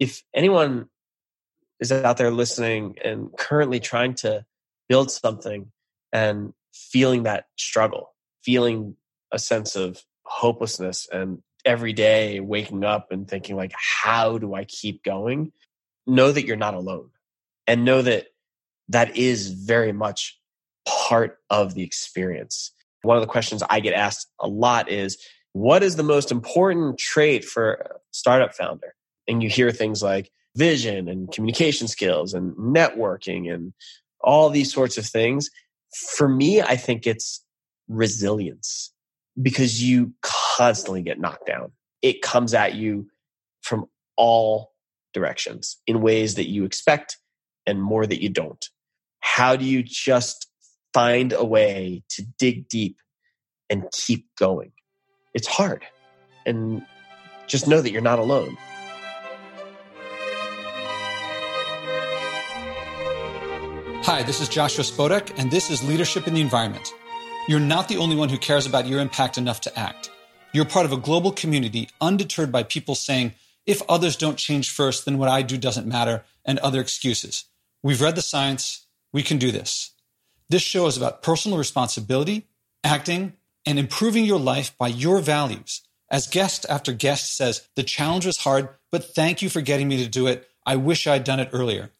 if anyone is out there listening and currently trying to build something and feeling that struggle, feeling a sense of hopelessness and every day waking up and thinking like how do I keep going? Know that you're not alone and know that that is very much part of the experience. One of the questions I get asked a lot is what is the most important trait for a startup founder? And you hear things like vision and communication skills and networking and all these sorts of things. For me, I think it's resilience because you constantly get knocked down. It comes at you from all directions in ways that you expect and more that you don't. How do you just find a way to dig deep and keep going? It's hard. And just know that you're not alone. Hi, this is Joshua Spodek, and this is Leadership in the Environment. You're not the only one who cares about your impact enough to act. You're part of a global community undeterred by people saying, if others don't change first, then what I do doesn't matter, and other excuses. We've read the science. We can do this. This show is about personal responsibility, acting, and improving your life by your values. As guest after guest says, the challenge was hard, but thank you for getting me to do it. I wish I'd done it earlier.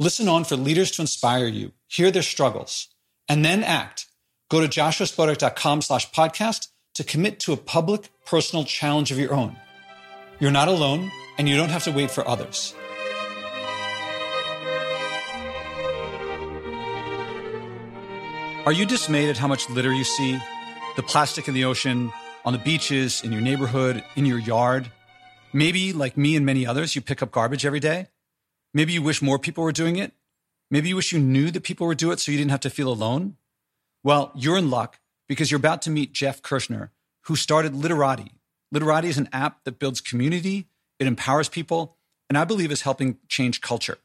Listen on for leaders to inspire you, hear their struggles, and then act. Go to joshuaspodek.com slash podcast to commit to a public, personal challenge of your own. You're not alone, and you don't have to wait for others. Are you dismayed at how much litter you see? The plastic in the ocean, on the beaches, in your neighborhood, in your yard? Maybe, like me and many others, you pick up garbage every day. Maybe you wish more people were doing it. Maybe you wish you knew that people would do it so you didn't have to feel alone. Well, you're in luck because you're about to meet Jeff Kirschner, who started Litterati. Litterati is an app that builds community, it empowers people, and I believe is helping change culture.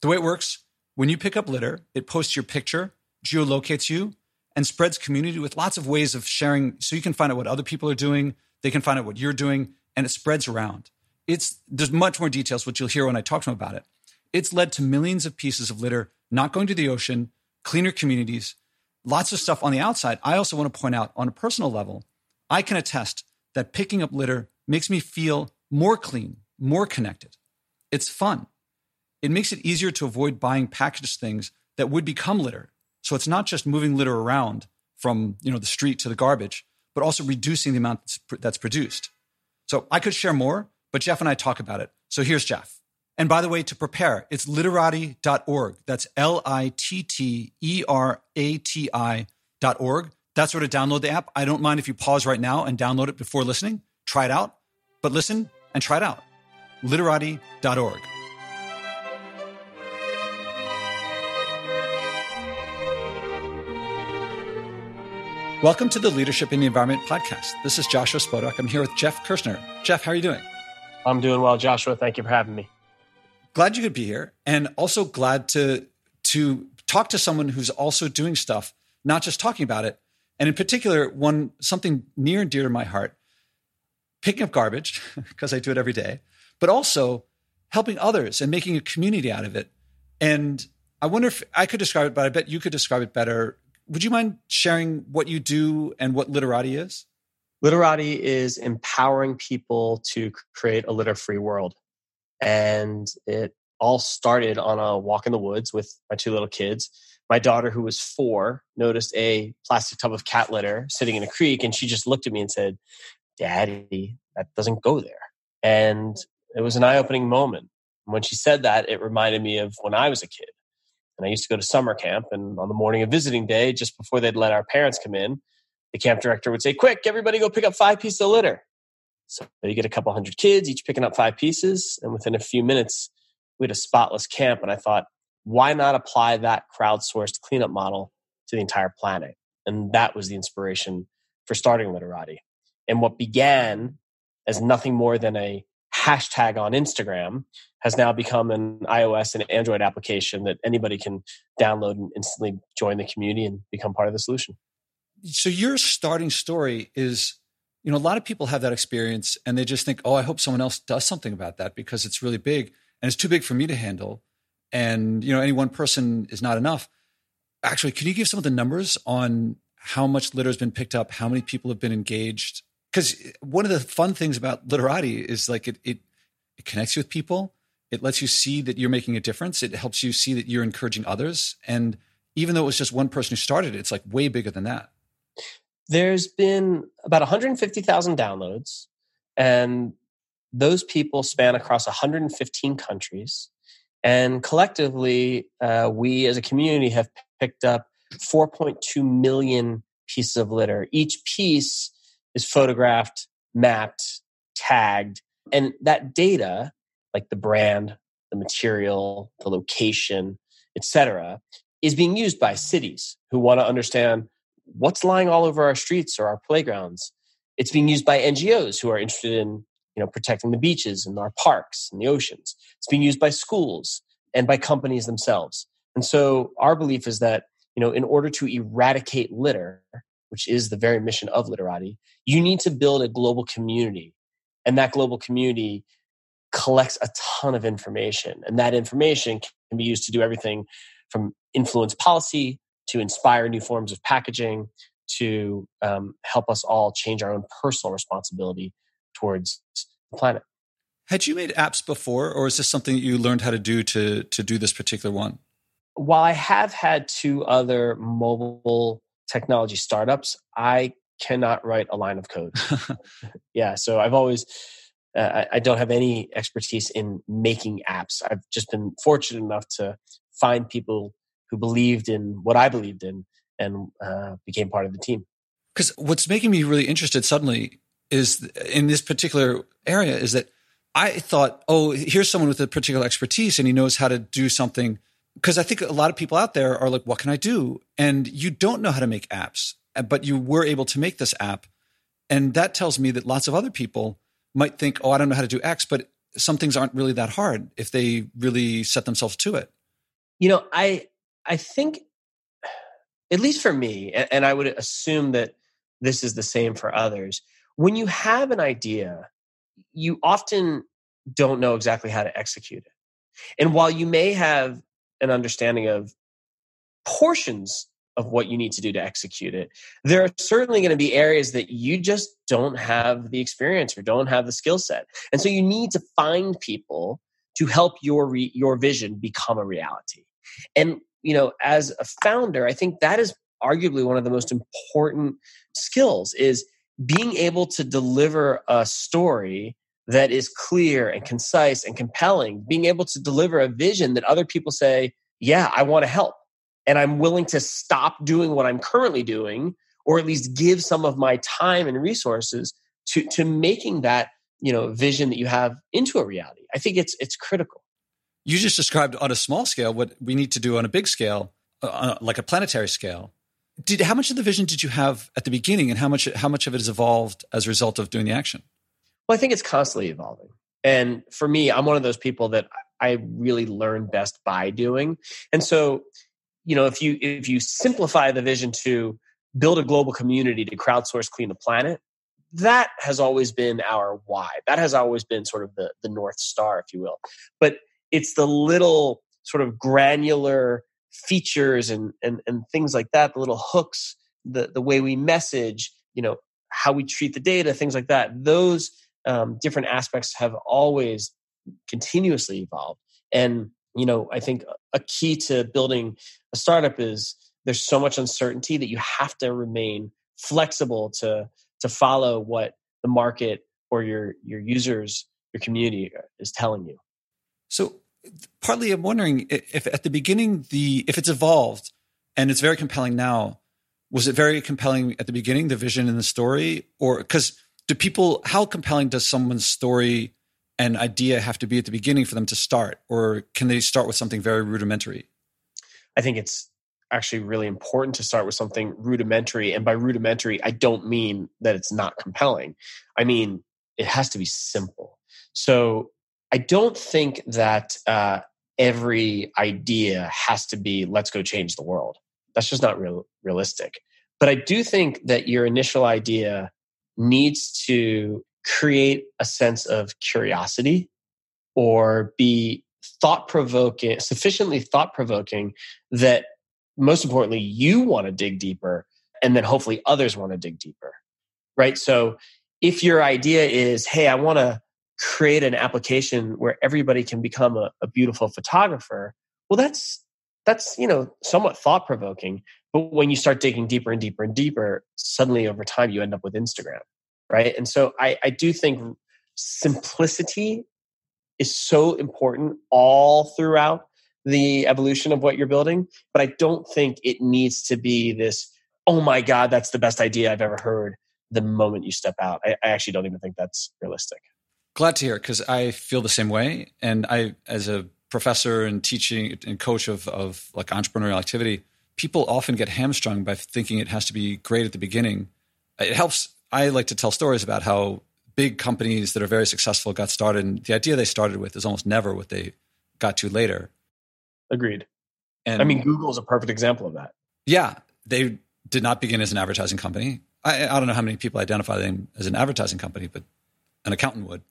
The way it works, when you pick up litter, it posts your picture, geolocates you, and spreads community with lots of ways of sharing so you can find out what other people are doing, they can find out what you're doing, and it spreads around it's there's much more details, which you'll hear when I talk to him about it. It's led to millions of pieces of litter not going to the ocean, cleaner communities, lots of stuff on the outside. I also want to point out on a personal level, I can attest that picking up litter makes me feel more clean, more connected. It's fun. It makes it easier to avoid buying packaged things that would become litter. So it's not just moving litter around from you know the street to the garbage, but also reducing the amount that's produced. So I could share more, but Jeff and I talk about it. So here's Jeff. And by the way, to prepare, it's litterati.org. That's L I T T E R A T I.org. That's where to download the app. I don't mind if you pause right now and download it before listening. Try it out, but listen and try it out. Litterati.org. Welcome to the Leadership in the Environment podcast. This is Joshua Spodek. I'm here with Jeff Kirschner. Jeff, how are you doing? I'm doing well, Joshua. Thank you for having me. Glad you could be here, and also glad to to talk to someone who's also doing stuff, not just talking about it. And in particular, one something near and dear to my heart: picking up garbage because I do it every day, but also helping others and making a community out of it. And I wonder if I could describe it, but I bet you could describe it better. Would you mind sharing what you do and what Litterati is? Litterati is empowering people to create a litter free world. And it all started on a walk in the woods with my two little kids. My daughter, who was four, noticed a plastic tub of cat litter sitting in a creek, and she just looked at me and said, Daddy, that doesn't go there. And it was an eye opening moment. when she said that, it reminded me of when I was a kid. And I used to go to summer camp, and on the morning of visiting day, just before they'd let our parents come in, the camp director would say, Quick, everybody go pick up five pieces of litter. So you get a couple hundred kids, each picking up five pieces. And within a few minutes, we had a spotless camp. And I thought, why not apply that crowdsourced cleanup model to the entire planet? And that was the inspiration for starting Litterati. And what began as nothing more than a hashtag on Instagram has now become an iOS and Android application that anybody can download and instantly join the community and become part of the solution so your starting story is you know, a lot of people have that experience and they just think, oh, I hope someone else does something about that because it's really big and it's too big for me to handle. And, you know, any one person is not enough. Actually, can you give some of the numbers on how much litter has been picked up, how many people have been engaged? Because one of the fun things about Litterati is like it, it, it connects you with people. It lets you see that you're making a difference. It helps you see that you're encouraging others. And even though it was just one person who started it, it's like way bigger than that. There's been about 150,000 downloads, and those people span across 115 countries. And collectively, uh, we as a community have picked up 4.2 million pieces of litter. Each piece is photographed, mapped, tagged, and that data, like the brand, the material, the location, etc., is being used by cities who want to understand what's lying all over our streets or our playgrounds. It's being used by NGOs who are interested in you know protecting the beaches and our parks and the oceans. It's being used by schools and by companies themselves. And so our belief is that you know in order to eradicate litter, which is the very mission of Litterati, you need to build a global community, and that global community collects a ton of information, and that information can be used to do everything from influence policy to inspire new forms of packaging, to um, help us all change our own personal responsibility towards the planet. Had you made apps before, or is this something that you learned how to do to to do this particular one? While I have had two other mobile technology startups, I cannot write a line of code. yeah, so I've always uh, I don't have any expertise in making apps. I've just been fortunate enough to find people who believed in what I believed in and uh, became part of the team. Because what's making me really interested suddenly is in this particular area is that I thought, oh, here's someone with a particular expertise and he knows how to do something. Because I think a lot of people out there are like, what can I do? And you don't know how to make apps, but you were able to make this app. And that tells me that lots of other people might think, oh, I don't know how to do X, but some things aren't really that hard if they really set themselves to it. You know, I I think, at least for me, and I would assume that this is the same for others, when you have an idea, you often don't know exactly how to execute it. And while you may have an understanding of portions of what you need to do to execute it, there are certainly going to be areas that you just don't have the experience or don't have the skill set. And so you need to find people to help your re- your vision become a reality. And you know, as a founder, I think that is arguably one of the most important skills is being able to deliver a story that is clear and concise and compelling, being able to deliver a vision that other people say, yeah, I want to help. And I'm willing to stop doing what I'm currently doing, or at least give some of my time and resources to, to making that, you know, vision that you have into a reality. I think it's it's critical you just described on a small scale what we need to do on a big scale, uh, like a planetary scale. Did how much of the vision did you have at the beginning, and how much how much of it has evolved as a result of doing the action? Well, I think it's constantly evolving, and for me, I'm one of those people that I really learn best by doing. And so, you know, if you if you simplify the vision to build a global community to crowdsource clean the planet, that has always been our why. That has always been sort of the the north star, if you will. But it's the little sort of granular features and, and, and things like that, the little hooks, the, the way we message, you know, how we treat the data, things like that. Those um, different aspects have always continuously evolved. And, you know, I think a key to building a startup is there's so much uncertainty that you have to remain flexible to to follow what the market or your your users your community is telling you so partly I'm wondering if at the beginning the if it's evolved and it's very compelling now, was it very compelling at the beginning, the vision and the story, or because do people how compelling does someone's story and idea have to be at the beginning for them to start, or can they start with something very rudimentary? I think it's actually really important to start with something rudimentary, and by rudimentary, I don't mean that it's not compelling. I mean it has to be simple. So I don't think that uh, every idea has to be let's go change the world. That's just not real, realistic. But I do think that your initial idea needs to create a sense of curiosity or be thought provoking, sufficiently thought provoking that most importantly, you want to dig deeper and then hopefully others want to dig deeper. Right. So if your idea is, hey, I want to create an application where everybody can become a, a beautiful photographer, well, that's that's you know somewhat thought provoking. But when you start digging deeper and deeper and deeper, suddenly over time you end up with Instagram, right? And so I, I do think simplicity is so important all throughout the evolution of what you're building. But I don't think it needs to be this, oh my God, that's the best idea I've ever heard the moment you step out. I, I actually don't even think that's realistic. Glad to hear because I feel the same way. And I, as a professor and teaching and coach of, of like entrepreneurial activity, people often get hamstrung by thinking it has to be great at the beginning. It helps. I like to tell stories about how big companies that are very successful got started, and the idea they started with is almost never what they got to later. Agreed. And I mean, Google is a perfect example of that. Yeah, they did not begin as an advertising company. I, I don't know how many people identify them as an advertising company, but an accountant would.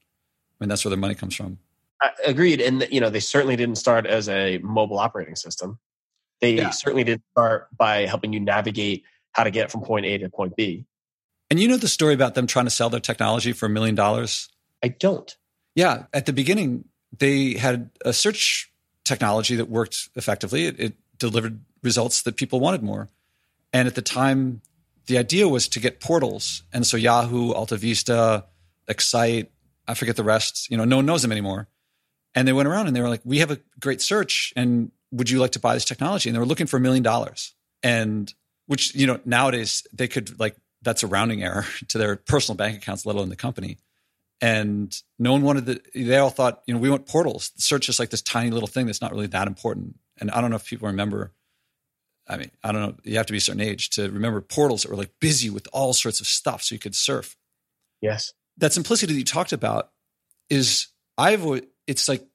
I mean, that's where their money comes from. I, agreed, and you know, they certainly didn't start as a mobile operating system. They yeah. certainly didn't start by helping you navigate how to get from point A to point B. And you know the story about them trying to sell their technology for a million dollars? I don't. Yeah, at the beginning, they had a search technology that worked effectively. It, it delivered results that people wanted more. And at the time, the idea was to get portals. And so Yahoo, AltaVista, Excite, I forget the rest, you know, no one knows them anymore. And they went around and they were like, we have a great search and would you like to buy this technology? And they were looking for a million dollars. And which, you know, nowadays they could like, that's a rounding error to their personal bank accounts, let alone the company. And no one wanted the, they all thought, you know, we want portals. Search is like this tiny little thing that's not really that important. And I don't know if people remember I mean, I don't know, you have to be a certain age to remember portals that were like busy with all sorts of stuff so you could surf. Yes. That simplicity that you talked about is I've it's like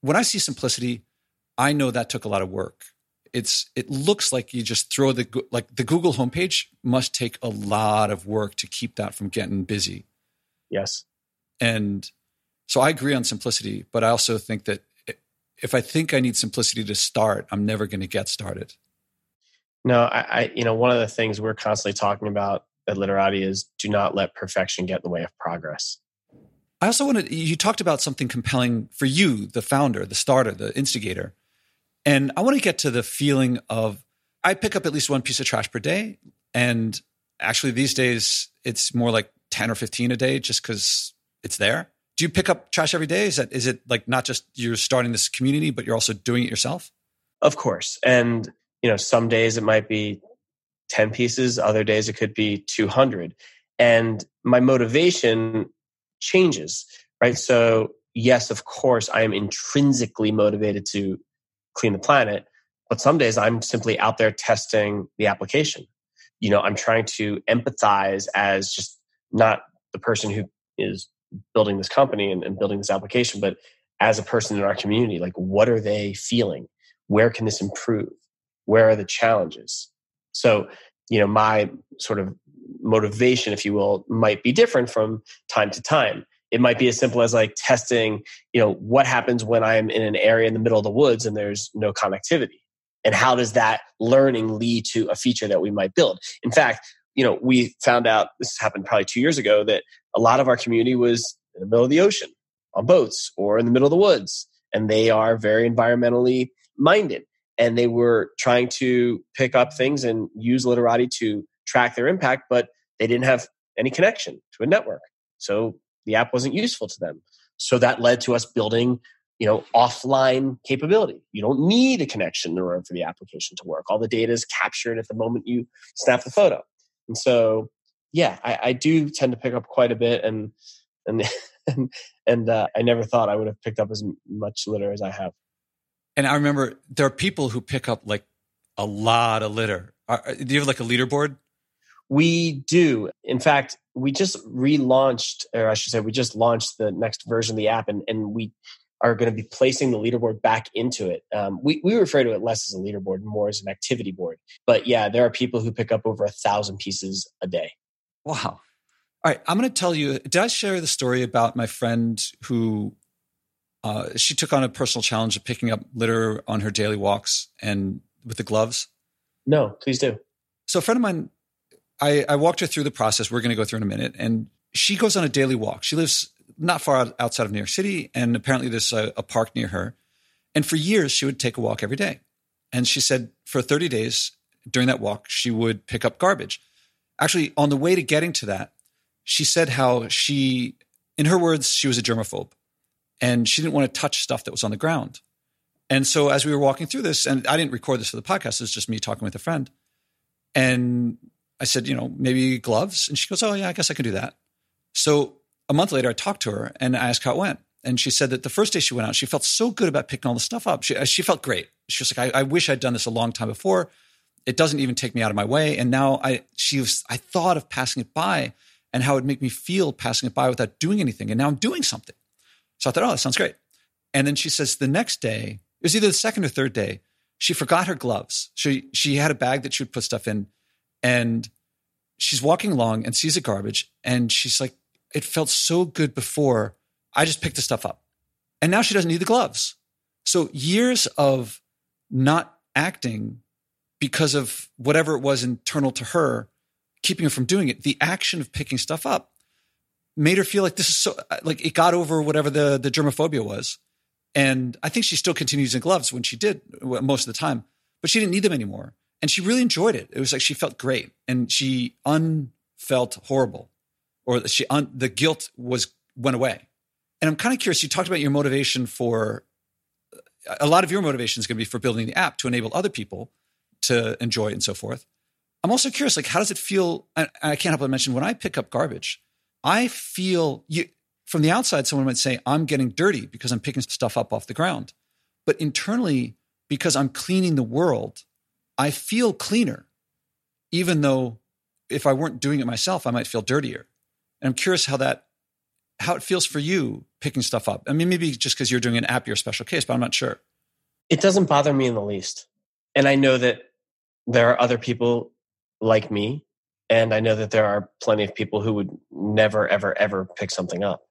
when I see simplicity, I know that took a lot of work. It's it looks like you just throw the like the Google homepage must take a lot of work to keep that from getting busy. Yes. And so I agree on simplicity, but I also think that if I think I need simplicity to start, I'm never going to get started. No, I, I, you know, one of the things we're constantly talking about at Litterati is do not let perfection get in the way of progress. I also wanted, you talked about something compelling for you, the founder, the starter, the instigator. And I want to get to the feeling of, I pick up at least one piece of trash per day. And actually, these days, it's more like 10 or 15 a day just because it's there. Do you pick up trash every day? Is that, is it like not just you're starting this community, but you're also doing it yourself? Of course. And you know some days it might be 10 pieces other days it could be 200 and my motivation changes right? So yes of course i am intrinsically motivated to clean the planet but some days i'm simply out there testing the application. You know i'm trying to empathize as just not the person who is building this company and, and building this application but as a person in our community like what are they feeling? Where can this improve? Where are the challenges so you know my sort of motivation if you will might be different from time to time. It might be as simple as like testing you know what happens when i'm in an area in the middle of the woods and there's no connectivity? And how does that learning lead to a feature that we might build? In fact you know we found out this happened probably two years ago that a lot of our community was in the middle of the ocean on boats or in the middle of the woods and they are very environmentally minded and they were trying to pick up things and use Litterati to track their impact but they didn't have any connection to a network. So the app wasn't useful to them. So that led to us building you know offline capability. You don't need a connection in order for the application to work. All the data is captured at the moment you snap the photo. And so yeah i, I do tend to pick up quite a bit and and and, uh, i never thought i would have picked up as much litter as i have and I remember there are people who pick up like a lot of litter. Are, do you have like a leaderboard? We do. In fact, we just relaunched, or I should say, we just launched the next version of the app, and, and we are going to be placing the leaderboard back into it. Um, we, we refer to it less as a leaderboard, more as an activity board. But yeah, there are people who pick up over a thousand pieces a day. Wow. All right, I'm going to tell you. Did I share the story about my friend who uh, she took on a personal challenge of picking up litter on her daily walks and with the gloves? No, please do. So a friend of mine, I, I walked her through the process. We're going to go through in a minute, and she goes on a daily walk. She lives not far outside of New York City, and apparently there's a, a park near her. And for years, she would take a walk every day. And she said for 30 days during that walk, she would pick up garbage. Actually, on the way to getting to that, she said how she, in her words, she was a germaphobe and she didn't want to touch stuff that was on the ground. And so as we were walking through this, and I didn't record this for the podcast, it was just me talking with a friend. And I said, you know, maybe gloves. And she goes, oh, yeah, I guess I can do that. So a month later, I talked to her and I asked how it went. And she said that the first day she went out, she felt so good about picking all the stuff up. She, uh, she felt great. She was like, I, I wish I'd done this a long time before. It doesn't even take me out of my way. And now I, she was, I thought of passing it by and how it would make me feel passing it by without doing anything. And now I'm doing something. So I thought, oh, that sounds great. And then she says the next day, it was either the second or third day, she forgot her gloves. She she had a bag that she would put stuff in, and she's walking along and sees a garbage, and she's like, "It felt so good before. I just picked the stuff up, and now she doesn't need the gloves." So years of not acting because of whatever it was internal to her, keeping her from doing it. The action of picking stuff up made her feel like this is so like it got over whatever the the germophobia was. And I think she still continues in gloves when she did most of the time, but she didn't need them anymore. And she really enjoyed it. It was like she felt great and she unfelt horrible or she un, the guilt was went away. And I'm kind of curious, you talked about your motivation for a lot of your motivation is going to be for building the app to enable other people to enjoy it and so forth. I'm also curious, like, how does it feel? I, I can't help but mention when I pick up garbage, I feel you from the outside, someone might say, I'm getting dirty because I'm picking stuff up off the ground. But internally, because I'm cleaning the world, I feel cleaner, even though if I weren't doing it myself, I might feel dirtier. And I'm curious how that how it feels for you picking stuff up. I mean, maybe just because you're doing an app, you're a special case, but I'm not sure. It doesn't bother me in the least. And I know that there are other people like me and I know that there are plenty of people who would never, ever, ever pick something up.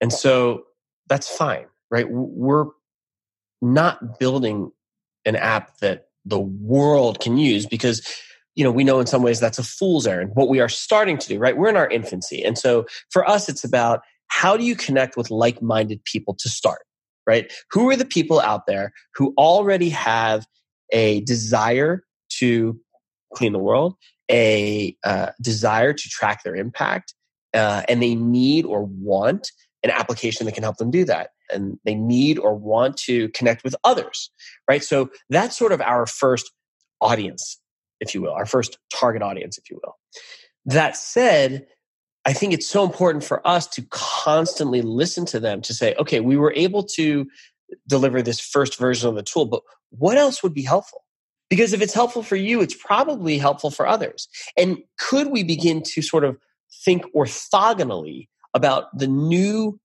And so that's fine, right? We're not building an app that the world can use because you know we know in some ways that's a fool's errand what we are starting to do right we're in our infancy and so for us it's about how do you connect with like-minded people to start right who are the people out there who already have a desire to clean the world a uh, desire to track their impact, uh, and they need or want an application that can help them do that. And they need or want to connect with others, right? So that's sort of our first audience, if you will, our first target audience, if you will. That said, I think it's so important for us to constantly listen to them to say, okay, we were able to deliver this first version of the tool, but what else would be helpful? Because if it's helpful for you, it's probably helpful for others. And could we begin to sort of think orthogonally about the new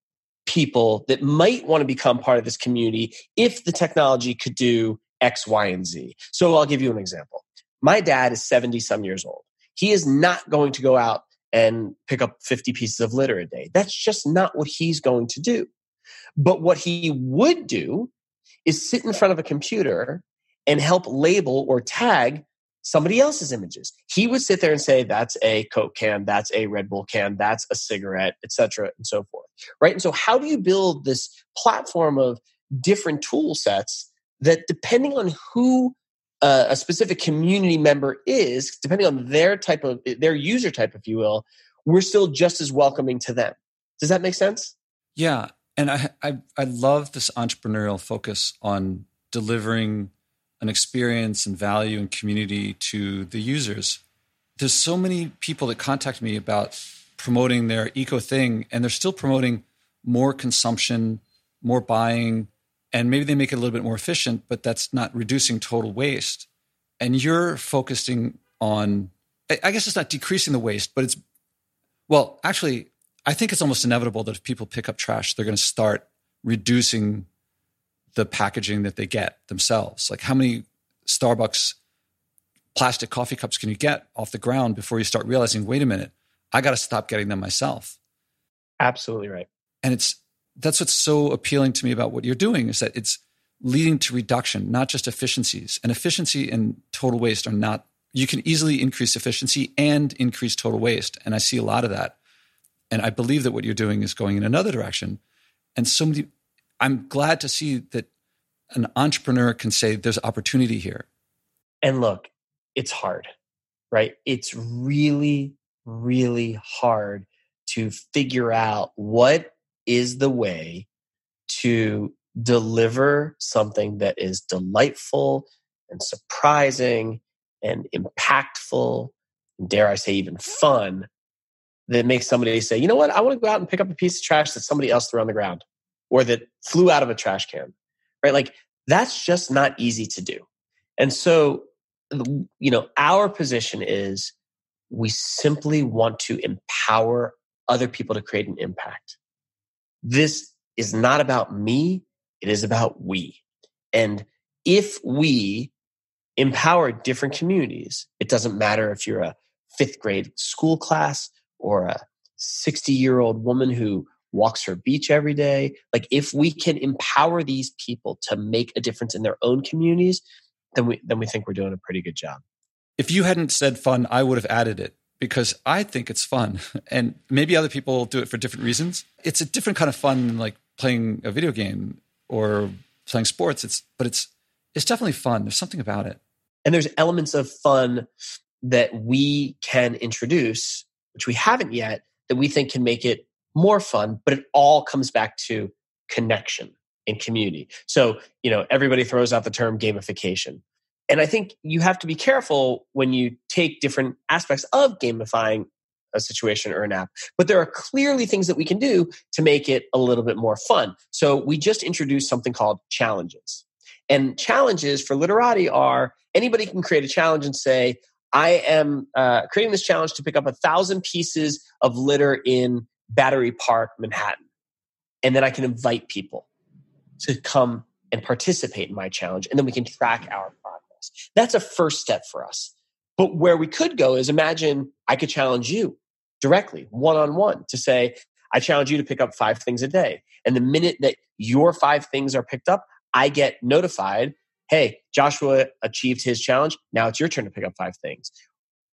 people that might want to become part of this community if the technology could do X, Y, and Z? So I'll give you an example. My dad is 70 some years old. He is not going to go out and pick up 50 pieces of litter a day. That's just not what he's going to do. But what he would do is sit in front of a computer and help label or tag somebody else's images. He would sit there and say, that's a Coke can, that's a Red Bull can, that's a cigarette, etc., and so forth. Right. And so how do you build this platform of different tool sets that depending on who uh, a specific community member is, depending on their type of their user type, if you will, we're still just as welcoming to them. Does that make sense? Yeah. And I, I, I love this entrepreneurial focus on delivering an experience and value and community to the users. There's so many people that contact me about promoting their eco thing, and they're still promoting more consumption, more buying, and maybe they make it a little bit more efficient, but that's not reducing total waste. And you're focusing on, I guess it's not decreasing the waste, but it's, well, actually, I think it's almost inevitable that if people pick up trash, they're going to start reducing the packaging that they get themselves. Like how many Starbucks plastic coffee cups can you get off the ground before you start realizing, wait a minute, I got to stop getting them myself. Absolutely right. And it's that's what's so appealing to me about what you're doing is that it's leading to reduction, not just efficiencies. And efficiency and total waste are not you can easily increase efficiency and increase total waste. And I see a lot of that. And I believe that what you're doing is going in another direction. And so many, I'm glad to see that an entrepreneur can say there's opportunity here. And look, it's hard, right? It's really, really hard to figure out what is the way to deliver something that is delightful and surprising and impactful, and dare I say, even fun, that makes somebody say, you know what, I want to go out and pick up a piece of trash that somebody else threw on the ground or that flew out of a trash can, right? Like that's just not easy to do. And so, you know, our position is we simply want to empower other people to create an impact. This is not about me, it is about we. And if we empower different communities, it doesn't matter if you're a fifth grade school class or a 60 year old woman who walks her beach every day. Like, if we can empower these people to make a difference in their own communities, then we, then we think we're doing a pretty good job. If you hadn't said fun, I would have added it because I think it's fun. And maybe other people do it for different reasons. It's a different kind of fun than like playing a video game or playing sports. It's, but it's, it's definitely fun. There's something about it. And there's elements of fun that we can introduce, which we haven't yet, that we think can make it more fun, but it all comes back to connection and community. So, you know, everybody throws out the term gamification. And I think you have to be careful when you take different aspects of gamifying a situation or an app. But there are clearly things that we can do to make it a little bit more fun. So we just introduced something called challenges. And challenges for Litterati are anybody can create a challenge and say, I am uh, creating this challenge to pick up a thousand pieces of litter in Battery Park, Manhattan. And then I can invite people to come and participate in my challenge. And then we can track our progress. That's a first step for us. But where we could go is imagine I could challenge you directly, one on one, to say, I challenge you to pick up five things a day. And the minute that your five things are picked up, I get notified hey, Joshua achieved his challenge. Now it's your turn to pick up five things.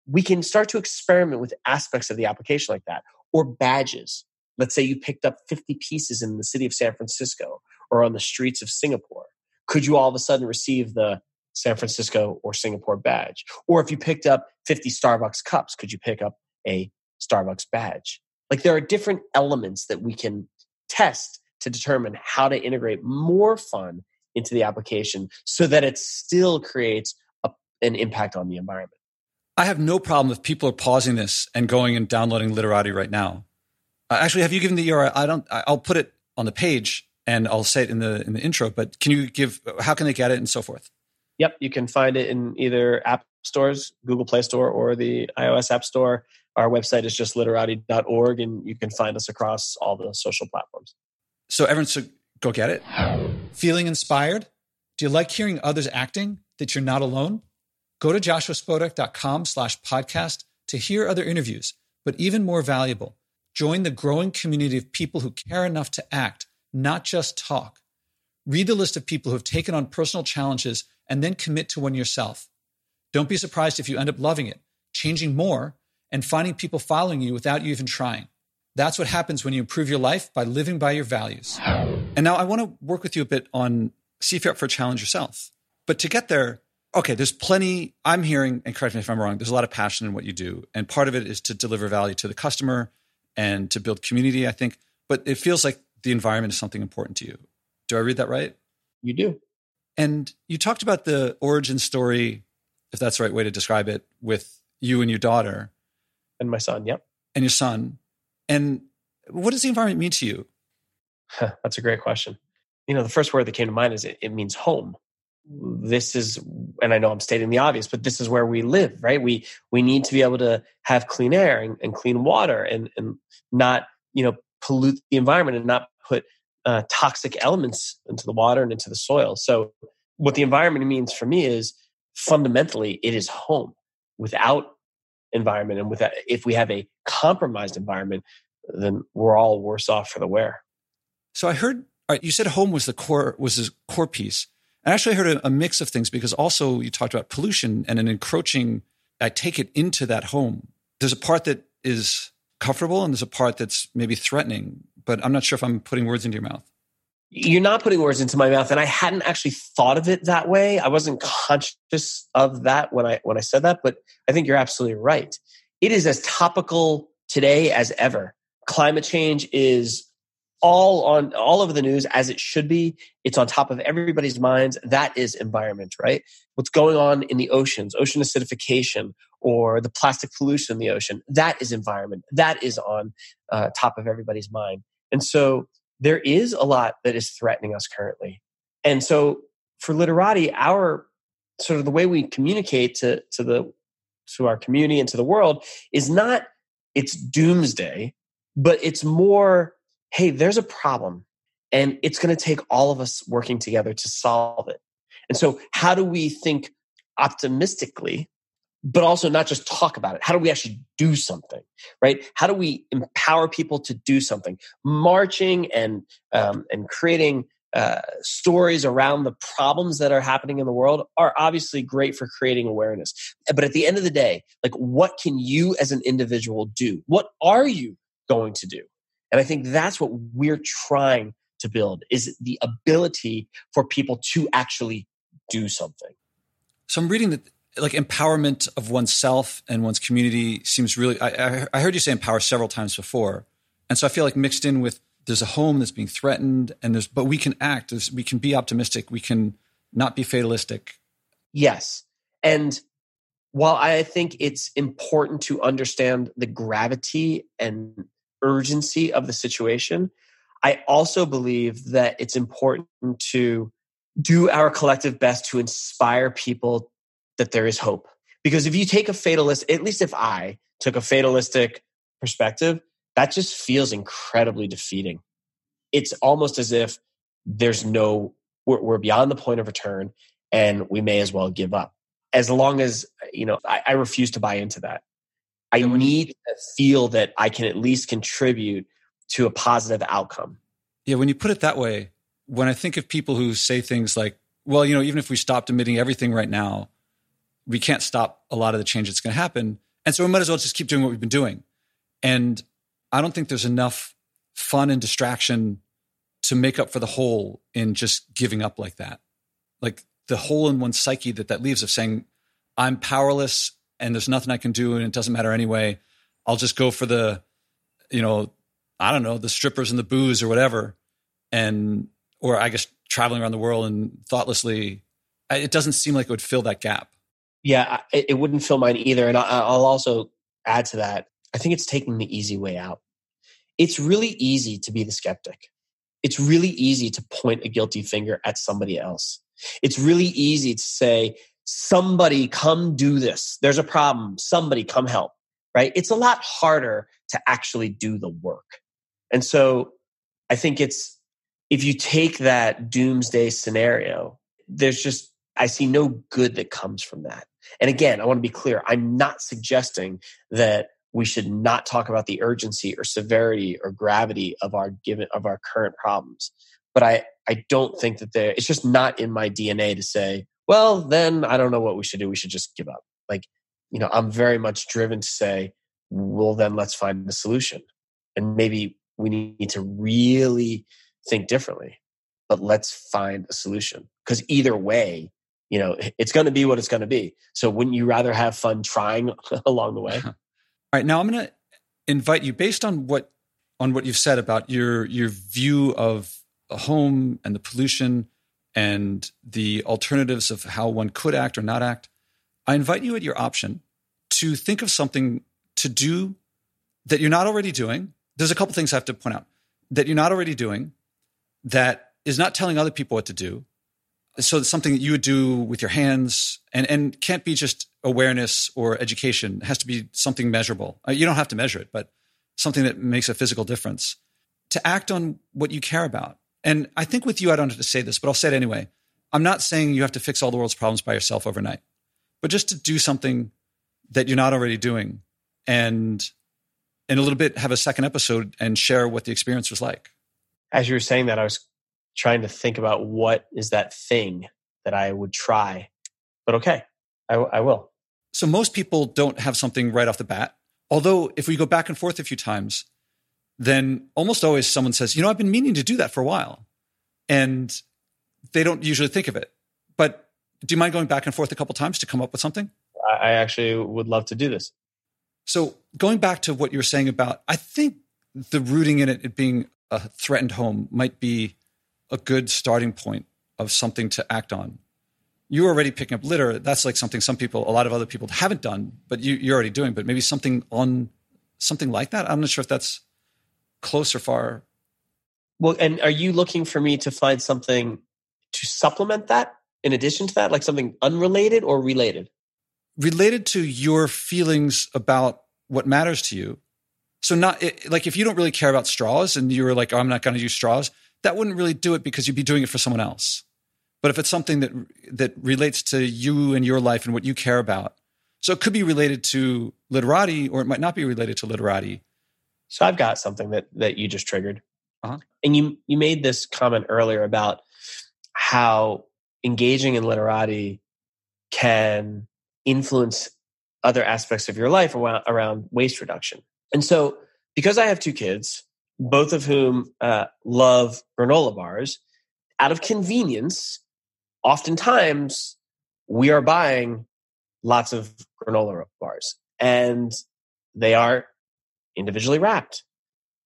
We can start to experiment with aspects of the application like that or badges. Let's say you picked up 50 pieces in the city of San Francisco or on the streets of Singapore. Could you all of a sudden receive the San Francisco or Singapore badge? Or if you picked up 50 Starbucks cups, could you pick up a Starbucks badge? Like there are different elements that we can test to determine how to integrate more fun into the application so that it still creates a, an impact on the environment. I have no problem if people are pausing this and going and downloading Litterati right now. Uh, actually, have you given the URL? I don't. I'll put it on the page and I'll say it in the in the intro. But can you give? How can they get it and so forth? Yep, you can find it in either app stores, Google Play Store, or the iOS App Store. Our website is just litterati.org, and you can find us across all the social platforms. So everyone should go get it. Feeling inspired? Do you like hearing others acting that you're not alone? Go to joshuaspodek.com slash podcast to hear other interviews, but even more valuable, join the growing community of people who care enough to act, not just talk. Read the list of people who have taken on personal challenges and then commit to one yourself. Don't be surprised if you end up loving it, changing more, and finding people following you without you even trying. That's what happens when you improve your life by living by your values. And now I want to work with you a bit on see if you're up for a challenge yourself. But to get there, okay, there's plenty. I'm hearing, and correct me if I'm wrong, there's a lot of passion in what you do. And part of it is to deliver value to the customer and to build community, I think. But it feels like the environment is something important to you. Do I read that right? You do. And you talked about the origin story, if that's the right way to describe it, with you and your daughter. And my son, yep. And your son. And what does the environment mean to you? That's a great question. You know, the first word that came to mind is it, it means home. This is, and I know I'm stating the obvious, but this is where we live, right? We we need to be able to have clean air and, and clean water, and and not you know pollute the environment and not put uh, toxic elements into the water and into the soil. So, what the environment means for me is fundamentally it is home. Without environment and with if we have a compromised environment, then we're all worse off for the wear. So I heard you said home was the core was the core piece. And actually I heard a, a mix of things because also you talked about pollution and an encroaching I take it into that home. There's a part that is comfortable and there's a part that's maybe threatening, but I'm not sure if I'm putting words into your mouth. You're not putting words into my mouth and I hadn't actually thought of it that way. I wasn't conscious of that when I when I said that, but I think you're absolutely right. It is as topical today as ever. Climate change is all on all over the news as it should be. It's on top of everybody's minds. That is environment, right? What's going on in the oceans, ocean acidification, or the plastic pollution in the ocean, that is environment. That is on uh, top of everybody's mind. And so there is a lot that is threatening us currently. And so for Litterati, our sort of the way we communicate to, to the to our community and to the world is not it's doomsday, but it's more hey, there's a problem and it's going to take all of us working together to solve it. And so, how do we think optimistically, but also not just talk about it? How do we actually do something, right? How do we empower people to do something? Marching and um, and creating uh, stories around the problems that are happening in the world are obviously great for creating awareness. But at the end of the day, like, what can you as an individual do? What are you going to do? And I think that's what we're trying to build is the ability for people to actually do something. So I'm reading that like empowerment of oneself and one's community seems really I, I heard you say empower several times before. And so I feel like mixed in with there's a home that's being threatened and there's but we can act we can be optimistic we can not be fatalistic yes and while i think it's important to understand the gravity and urgency of the situation. I also believe that it's important to do our collective best to inspire people that there is hope. Because if you take a fatalist, at least if I took a fatalistic perspective, that just feels incredibly defeating. It's almost as if there's no, we're, we're beyond the point of return and we may as well give up. As long as, you know, I, I refuse to buy into that. I need to feel that I can at least contribute to a positive outcome. Yeah, when you put it that way, when I think of people who say things like, well, you know, even if we stopped emitting everything right now, we can't stop a lot of the change that's going to happen. And so we might as well just keep doing what we've been doing. And I don't think there's enough fun and distraction to make up for the hole in just giving up like that. Like the hole in one's psyche that that leaves of saying, I'm powerless and there's nothing I can do and it doesn't matter anyway. I'll just go for the, you know, I don't know, the strippers and the booze or whatever. And, or I guess traveling around the world and thoughtlessly, it doesn't seem like it would fill that gap. Yeah, it wouldn't fill mine either. And I'll also add to that. I think it's taking the easy way out. It's really easy to be the skeptic. It's really easy to point a guilty finger at somebody else. It's really easy to say, somebody come do this. There's a problem. Somebody come help, right? It's a lot harder to actually do the work. And so I think it's, if you take that doomsday scenario, there's just, I see no good that comes from that. And again, I want to be clear. I'm not suggesting that we should not talk about the urgency or severity or gravity of our given of our current problems. But I, I don't think that there, it's just not in my DNA to say, well, then I don't know what we should do. We should just give up. Like, you know, I'm very much driven to say, well, then let's find a solution. And maybe we need to really think differently, but let's find a solution. Because either way, you know, it's going to be what it's going to be. So wouldn't you rather have fun trying along the way? All right. Now I'm going to invite you based on what on what you've said about your your view of a home and the pollution and the alternatives of how one could act or not act, I invite you at your option to think of something to do that you're not already doing. There's a couple things I have to point out that you're not already doing that is not telling other people what to do. So it's something that you would do with your hands and, and can't be just awareness or education. It has to be something measurable. Uh, you don't have to measure it, but something that makes a physical difference. To act on what you care about and I think with you, I don't have to say this, but I'll say it anyway. I'm not saying you have to fix all the world's problems by yourself overnight, but just to do something that you're not already doing and in a little bit have a second episode and share what the experience was like. As you were saying that, I was trying to think about what is that thing that I would try. But okay, I, I will. So most people don't have something right off the bat. Although if we go back and forth a few times, then almost always someone says, you know, I've been meaning to do that for a while. And they don't usually think of it. But do you mind going back and forth a couple times to come up with something? I actually would love to do this. So going back to what you were saying about, I think the rooting in it, it being a threatened home might be a good starting point of something to act on. You're already picking up litter. That's like something some people, a lot of other people haven't done, but you, you're already doing. But maybe something on something like that. I'm not sure if that's close or far. Well, and are you looking for me to find something to supplement that in addition to that, like something unrelated or related? Related to your feelings about what matters to you. So, not like if you don't really care about straws and you're like, oh, I'm not going to use straws, that wouldn't really do it because you'd be doing it for someone else. But if it's something that that relates to you and your life and what you care about, so it could be related to Litterati or it might not be related to Litterati. So I've got something that that you just triggered, uh-huh. and you you made this comment earlier about how engaging in Litterati can influence other aspects of your life around, around waste reduction. And so, because I have two kids, both of whom uh, love granola bars, out of convenience, oftentimes we are buying lots of granola bars and they are individually wrapped.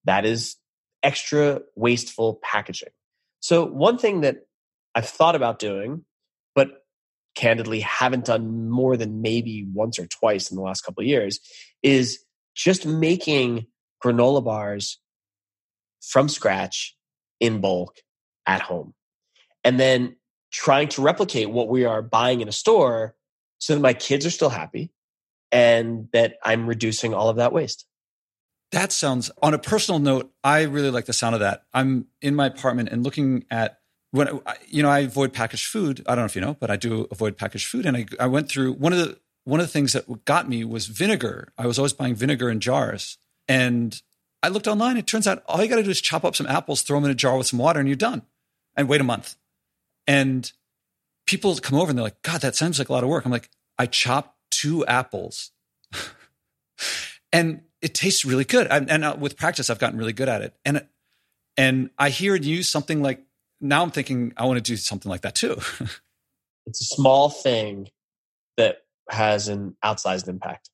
That is extra wasteful packaging. So, one thing that I've thought about doing, but candidly haven't done more than maybe once or twice in the last couple of years, is just making granola bars from scratch in bulk at home. And then trying to replicate what we are buying in a store so that my kids are still happy and that I'm reducing all of that waste. That sounds, on a personal note, I really like the sound of that. I'm in my apartment and looking at when you know I avoid packaged food. I don't know if you know, but I do avoid packaged food. And I, I went through one of the one of the things that got me was vinegar. I was always buying vinegar in jars, and I looked online. It turns out all you got to do is chop up some apples, throw them in a jar with some water, and you're done. And wait a month. And people come over and they're like, "God, that sounds like a lot of work." I'm like, I chopped two apples, and it tastes really good. And, and uh, with practice, I've gotten really good at it. And and I hear used something like now I'm thinking I want to do something like that too. it's a small thing that has an outsized impact.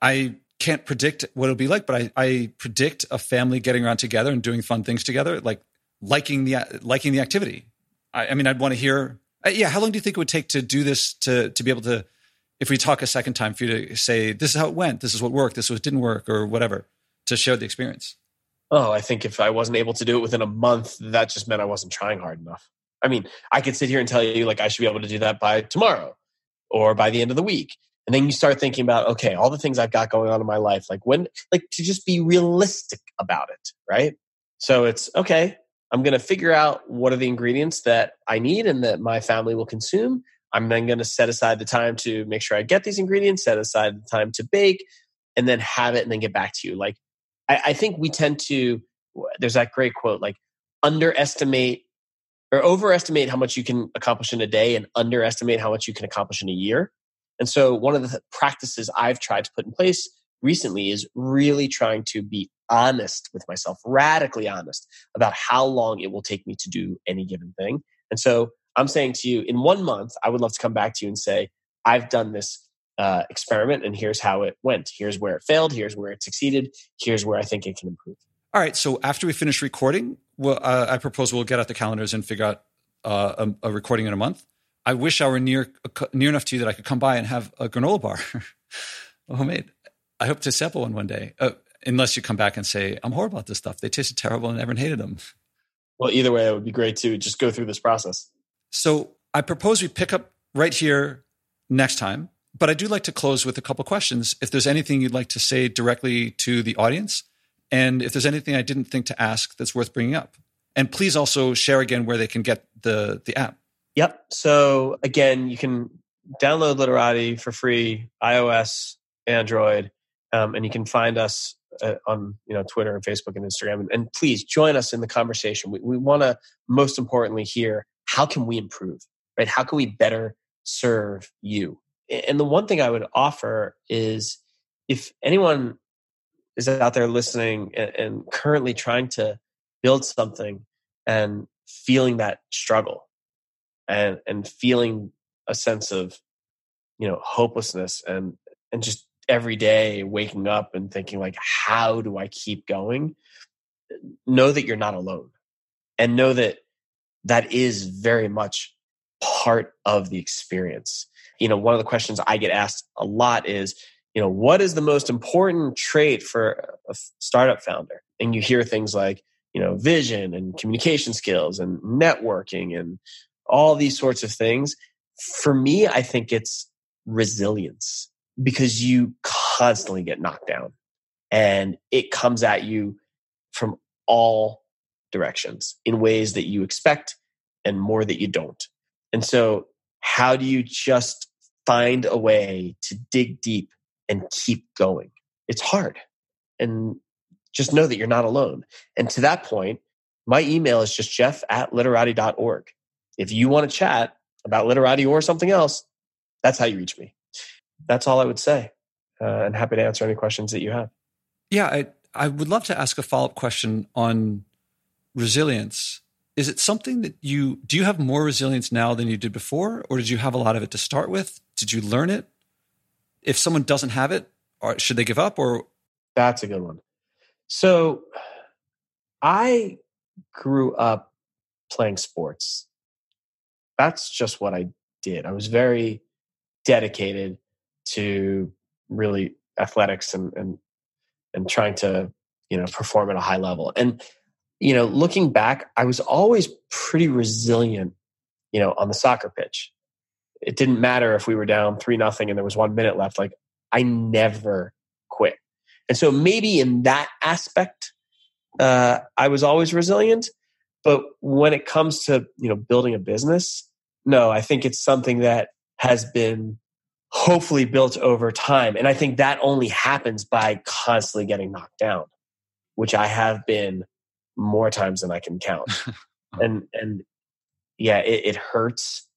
I can't predict what it'll be like, but I, I predict a family getting around together and doing fun things together, like liking the liking the activity. I, I mean, I'd want to hear. Uh, yeah, how long do you think it would take to do this to to be able to, if we talk a second time, for you to say this is how it went, this is what worked, this is what didn't work, or whatever, to share the experience. Oh, I think if I wasn't able to do it within a month, that just meant I wasn't trying hard enough. I mean, I could sit here and tell you like I should be able to do that by tomorrow or by the end of the week. And then you start thinking about, okay, all the things I've got going on in my life, like when, like to just be realistic about it, right? So it's okay, I'm going to figure out what are the ingredients that I need and that my family will consume. I'm then going to set aside the time to make sure I get these ingredients, set aside the time to bake, and then have it and then get back to you. Like, I, I think we tend to, there's that great quote, like, underestimate or overestimate how much you can accomplish in a day and underestimate how much you can accomplish in a year. And so, one of the practices I've tried to put in place recently is really trying to be honest with myself, radically honest about how long it will take me to do any given thing. And so, I'm saying to you, in one month, I would love to come back to you and say, I've done this uh, experiment and here's how it went. Here's where it failed. Here's where it succeeded. Here's where I think it can improve. All right. So after we finish recording, well, uh, I propose we'll get out the calendars and figure out uh, a, a, recording in a month. I wish I were near near enough to you that I could come by and have a granola bar homemade. I hope to sample one one day. Uh, unless you come back and say I'm horrible at this stuff. They tasted terrible and everyone hated them. Well, either way, it would be great to just go through this process. So I propose we pick up right here next time. But I do like to close with a couple questions. If there's anything you'd like to say directly to the audience, and if there's anything I didn't think to ask that's worth bringing up. And please also share again where they can get the, the app. Yep. So again, you can download Litterati for free, iOS, Android. Um, and you can find us uh, on you know Twitter and Facebook and Instagram. And, and please join us in the conversation. We, we want to most importantly hear how can we improve, right? How can we better serve you? And the one thing I would offer is if anyone is out there listening and, currently trying to build something and feeling that struggle and and feeling a sense of you know hopelessness and and just every day waking up and thinking like how do i keep going know that you're not alone and know that that is very much part of the experience. You know one of the questions i get asked a lot is you know what is the most important trait for a startup founder? And you hear things like you know vision and communication skills and networking and all these sorts of things. For me i think it's resilience because you constantly get knocked down and it comes at you from all directions in ways that you expect and more that you don't. And so, how do you just find a way to dig deep and keep going? It's hard. And just know that you're not alone. And to that point, my email is just jeff at litterati.org. If you want to chat about Litterati or something else, that's how you reach me that's all I would say. Uh, and happy to answer any questions that you have. Yeah, I, I would love to ask a follow up question on resilience. Is it something that you do you have more resilience now than you did before, or did you have a lot of it to start with? Did you learn it? If someone doesn't have it, or should they give up? Or that's a good one. So, I grew up playing sports. That's just what I did. I was very dedicated to really athletics and and and trying to you know perform at a high level and you know looking back i was always pretty resilient you know on the soccer pitch it didn't matter if we were down three nothing and there was one minute left like i never quit and so maybe in that aspect uh, i was always resilient but when it comes to you know building a business no i think it's something that has been hopefully built over time. And I think that only happens by constantly getting knocked down, which I have been more times than I can count. Oh. and and yeah, it, it hurts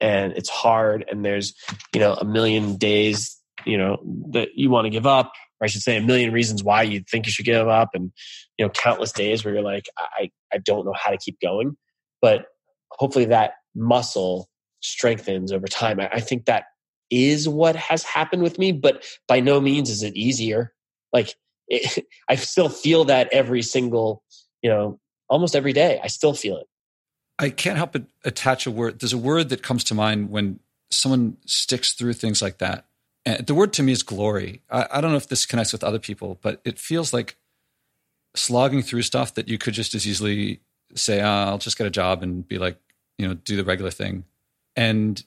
and it's hard and there's, you know, a million days, you know, that you want to give up. Or I should say a million reasons why you think you should give up and, you know, countless days where you're like, I, I don't know how to keep going. But hopefully that muscle strengthens over time. I, I think that is what has happened with me, but by no means is it easier. Like it, I still feel that every single, you know, almost every day. I still feel it. I can't help but attach a word. There's a word that comes to mind when someone sticks through things like that. And the word to me is glory. I, I don't know if this connects with other people, but it feels like slogging through stuff that you could just as easily say, oh, I'll just get a job and be like, you know, do the regular thing. And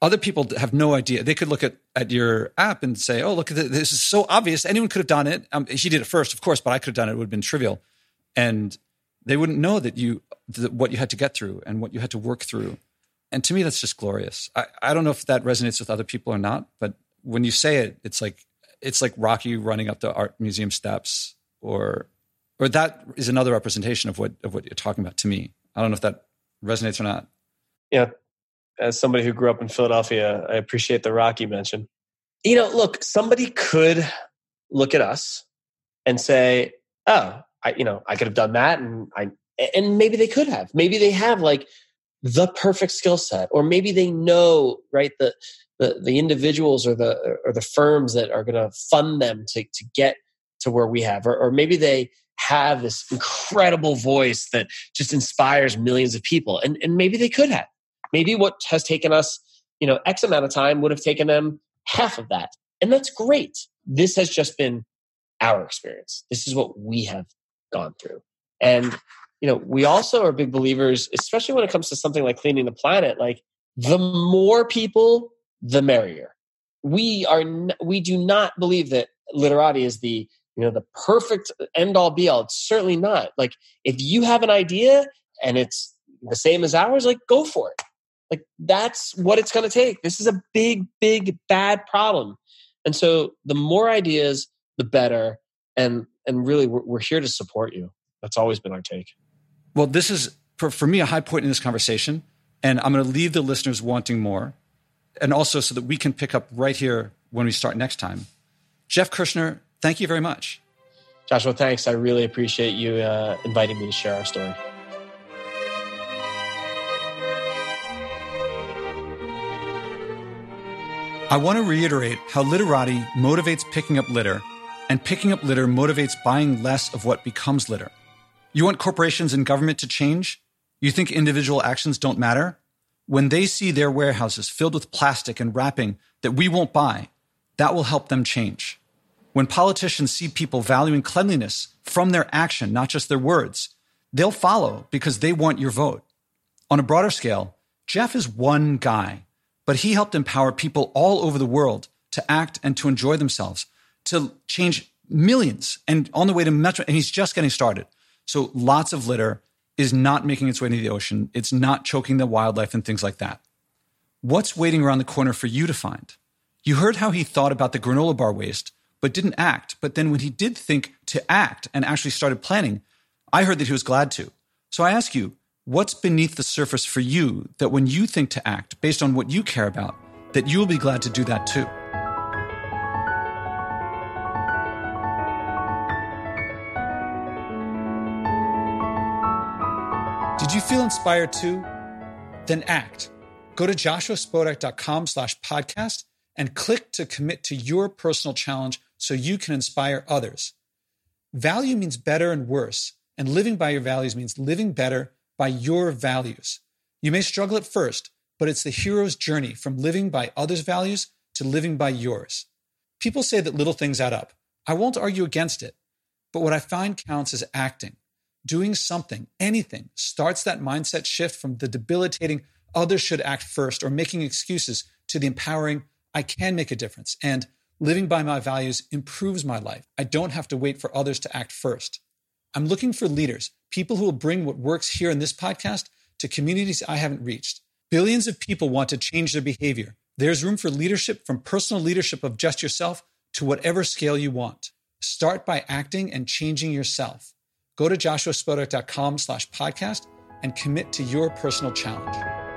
other people have no idea. They could look at, at your app and say, "Oh, look, this is so obvious. Anyone could have done it. Um, he did it first, of course, but I could have done it. It would have been trivial." And they wouldn't know that you what you had to get through and what you had to work through. And to me, that's just glorious. I, I don't know if that resonates with other people or not, but when you say it, it's like it's like Rocky running up the art museum steps, or or that is another representation of what of what you're talking about. To me, I don't know if that resonates or not. Yeah, as somebody who grew up in Philadelphia, I appreciate the Rocky mention. You know, look, somebody could look at us and say, "Oh, I, you know, I could have done that," and I, and maybe they could have. Maybe they have like the perfect skill set, or maybe they know right the the the individuals or the or the firms that are going to fund them to to get to where we have, or, or maybe they have this incredible voice that just inspires millions of people, and and maybe they could have Maybe what has taken us, you know, X amount of time would have taken them half of that. And that's great. This has just been our experience. This is what we have gone through. And, you know, we also are big believers, especially when it comes to something like cleaning the planet, like the more people, the merrier. We are, we do not believe that Litterati is the, you know, the perfect end all be all. It's certainly not. Like if you have an idea and it's the same as ours, like go for it. Like that's what it's going to take. This is a big, big, bad problem. And so the more ideas, the better. And and really, we're, we're here to support you. That's always been our take. Well, this is for, for me a high point in this conversation, and I'm going to leave the listeners wanting more, and also so that we can pick up right here when we start next time. Jeff Kirschner, thank you very much. Joshua, thanks. I really appreciate you uh, inviting me to share our story. I want to reiterate how Litterati motivates picking up litter, and picking up litter motivates buying less of what becomes litter. You want corporations and government to change? You think individual actions don't matter? When they see their warehouses filled with plastic and wrapping that we won't buy, that will help them change. When politicians see people valuing cleanliness from their action, not just their words, they'll follow because they want your vote. On a broader scale, Jeff is one guy but he helped empower people all over the world to act and to enjoy themselves, to change millions and on the way to metro. And he's just getting started. So lots of litter is not making its way into the ocean. It's not choking the wildlife and things like that. What's waiting around the corner for you to find? You heard how he thought about the granola bar waste, but didn't act. But then when he did think to act and actually started planning, I heard that he was glad to. So I ask you, What's beneath the surface for you that when you think to act based on what you care about, that you will be glad to do that too? Did you feel inspired too? Then act. Go to joshuaspodek.com slash podcast and click to commit to your personal challenge so you can inspire others. Value means better and worse, and living by your values means living better by your values. You may struggle at first, but it's the hero's journey from living by others' values to living by yours. People say that little things add up. I won't argue against it, but what I find counts is acting. Doing something, anything, starts that mindset shift from the debilitating others should act first or making excuses to the empowering I can make a difference and living by my values improves my life. I don't have to wait for others to act first. I'm looking for leaders, people who will bring what works here in this podcast to communities I haven't reached. Billions of people want to change their behavior. There's room for leadership from personal leadership of just yourself to whatever scale you want. Start by acting and changing yourself. Go to joshuaspodek.com slash podcast and commit to your personal challenge.